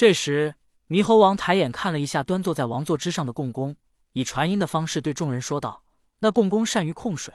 这时，猕猴王抬眼看了一下端坐在王座之上的共工，以传音的方式对众人说道：“那共工善于控水，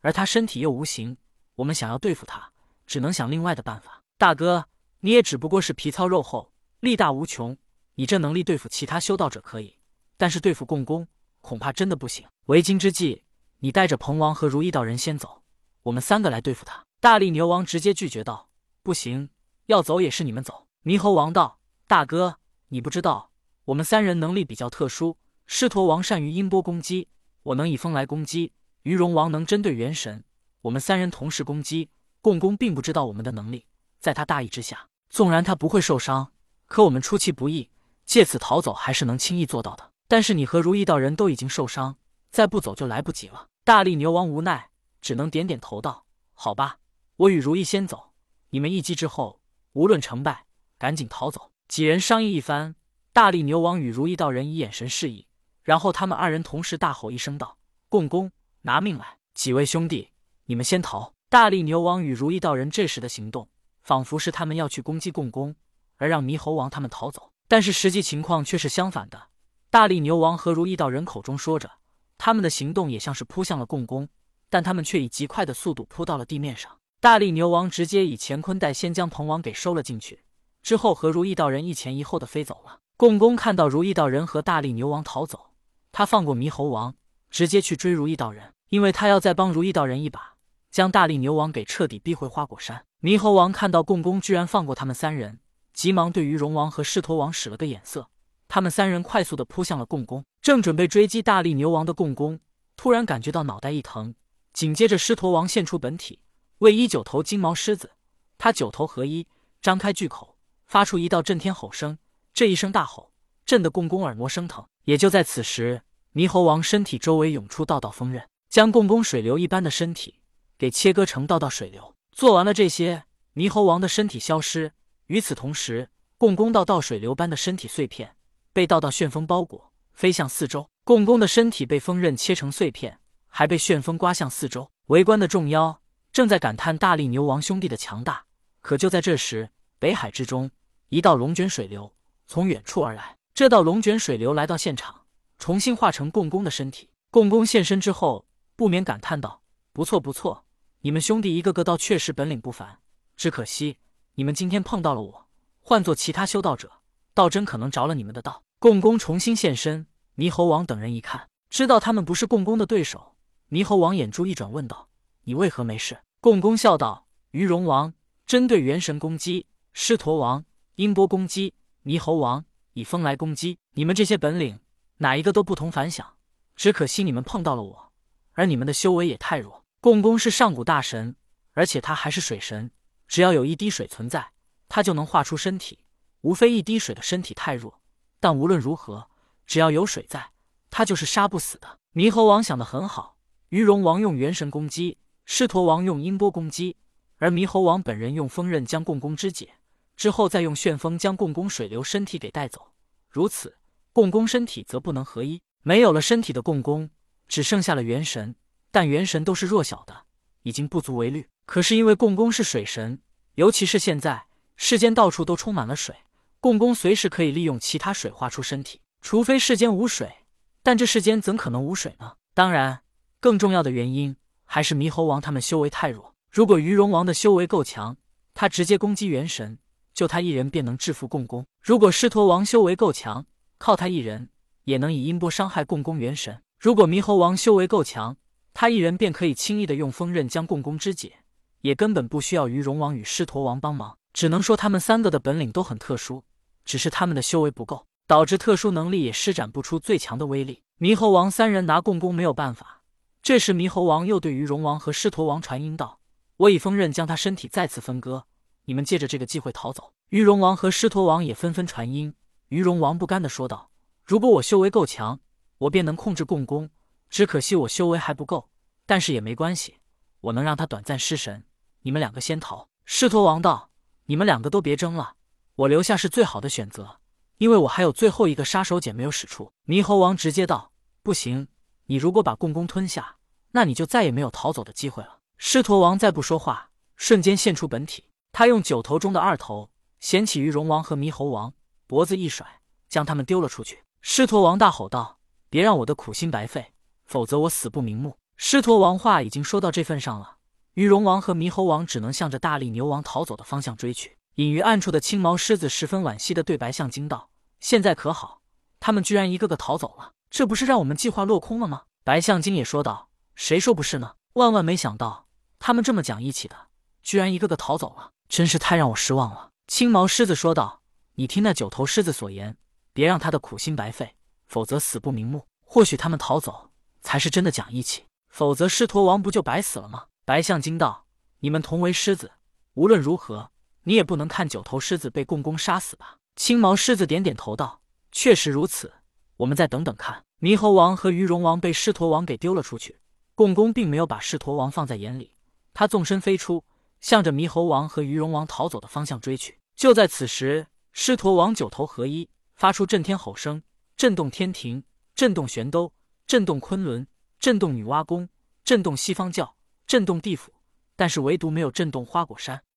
而他身体又无形，我们想要对付他，只能想另外的办法。大哥，你也只不过是皮糙肉厚，力大无穷，你这能力对付其他修道者可以，但是对付共工，恐怕真的不行。为今之计，你带着彭王和如意道人先走，我们三个来对付他。”大力牛王直接拒绝道：“不行，要走也是你们走。”猕猴王道：“大哥，你不知道，我们三人能力比较特殊。狮驼王善于音波攻击，我能以风来攻击；鱼龙王能针对元神。我们三人同时攻击，共工并不知道我们的能力。在他大意之下，纵然他不会受伤，可我们出其不意，借此逃走还是能轻易做到的。但是你和如意道人都已经受伤，再不走就来不及了。”大力牛王无奈，只能点点头道：“好吧。”我与如意先走，你们一击之后，无论成败，赶紧逃走。几人商议一番，大力牛王与如意道人以眼神示意，然后他们二人同时大吼一声道：“共工，拿命来！几位兄弟，你们先逃！”大力牛王与如意道人这时的行动，仿佛是他们要去攻击共工，而让猕猴王他们逃走。但是实际情况却是相反的。大力牛王和如意道人口中说着，他们的行动也像是扑向了共工，但他们却以极快的速度扑到了地面上。大力牛王直接以乾坤袋先将彭王给收了进去，之后和如意道人一前一后的飞走了。共工看到如意道人和大力牛王逃走，他放过猕猴王，直接去追如意道人，因为他要再帮如意道人一把，将大力牛王给彻底逼回花果山。猕猴王看到共工居然放过他们三人，急忙对于龙王和狮驼王使了个眼色，他们三人快速的扑向了共工，正准备追击大力牛王的共工，突然感觉到脑袋一疼，紧接着狮驼王现出本体。为一九头金毛狮子，他九头合一，张开巨口，发出一道震天吼声。这一声大吼，震得共工耳膜生疼。也就在此时，猕猴王身体周围涌出道道锋刃，将共工水流一般的身体给切割成道道水流。做完了这些，猕猴王的身体消失。与此同时，共工道道水流般的身体碎片被道道旋风包裹，飞向四周。共工的身体被锋刃切成碎片，还被旋风刮向四周。围观的众妖。正在感叹大力牛王兄弟的强大，可就在这时，北海之中，一道龙卷水流从远处而来。这道龙卷水流来到现场，重新化成共工的身体。共工现身之后，不免感叹道：“不错不错，你们兄弟一个个倒确实本领不凡。只可惜你们今天碰到了我，换做其他修道者，倒真可能着了你们的道。”共工重新现身，猕猴王等人一看，知道他们不是共工的对手。猕猴王眼珠一转，问道。你为何没事？共工笑道：“鱼龙王针对元神攻击，狮驼王音波攻击，猕猴王以风来攻击。你们这些本领，哪一个都不同凡响。只可惜你们碰到了我，而你们的修为也太弱。共工是上古大神，而且他还是水神，只要有一滴水存在，他就能化出身体。无非一滴水的身体太弱，但无论如何，只要有水在，他就是杀不死的。”猕猴王想得很好，鱼龙王用元神攻击。狮驼王用音波攻击，而猕猴王本人用锋刃将共工肢解，之后再用旋风将共工水流身体给带走。如此，共工身体则不能合一，没有了身体的共工，只剩下了元神。但元神都是弱小的，已经不足为虑。可是因为共工是水神，尤其是现在世间到处都充满了水，共工随时可以利用其他水化出身体。除非世间无水，但这世间怎可能无水呢？当然，更重要的原因。还是猕猴王他们修为太弱。如果鱼龙王的修为够强，他直接攻击元神，就他一人便能制服共工；如果狮驼王修为够强，靠他一人也能以音波伤害共工元神；如果猕猴王修为够强，他一人便可以轻易的用锋刃将共工肢解，也根本不需要鱼龙王与狮驼王帮忙。只能说他们三个的本领都很特殊，只是他们的修为不够，导致特殊能力也施展不出最强的威力。猕猴王三人拿共工没有办法。这时，猕猴王又对于龙王和狮驼王传音道：“我以锋刃将他身体再次分割，你们借着这个机会逃走。”鱼龙王和狮驼王也纷纷传音。鱼龙王不甘的说道：“如果我修为够强，我便能控制共工。只可惜我修为还不够，但是也没关系，我能让他短暂失神。你们两个先逃。”狮驼王道：“你们两个都别争了，我留下是最好的选择，因为我还有最后一个杀手锏没有使出。”猕猴王直接道：“不行。”你如果把共工吞下，那你就再也没有逃走的机会了。狮驼王再不说话，瞬间现出本体，他用九头中的二头，衔起鱼龙王和猕猴王，脖子一甩，将他们丢了出去。狮驼王大吼道：“别让我的苦心白费，否则我死不瞑目！”狮驼王话已经说到这份上了，鱼龙王和猕猴王只能向着大力牛王逃走的方向追去。隐于暗处的青毛狮子十分惋惜的对白象精道：“现在可好，他们居然一个个逃走了，这不是让我们计划落空了吗？”白象精也说道：“谁说不是呢？万万没想到，他们这么讲义气的，居然一个个逃走了，真是太让我失望了。”青毛狮子说道：“你听那九头狮子所言，别让他的苦心白费，否则死不瞑目。或许他们逃走才是真的讲义气。”否则，狮驼王不就白死了吗？白象精道：“你们同为狮子，无论如何，你也不能看九头狮子被共工杀死吧？”青毛狮子点点头道：“确实如此，我们再等等看。”猕猴王和鱼龙王被狮驼王给丢了出去，共工并没有把狮驼王放在眼里，他纵身飞出，向着猕猴王和鱼龙王逃走的方向追去。就在此时，狮驼王九头合一，发出震天吼声，震动天庭，震动玄都，震动昆仑。震动女娲宫，震动西方教，震动地府，但是唯独没有震动花果山。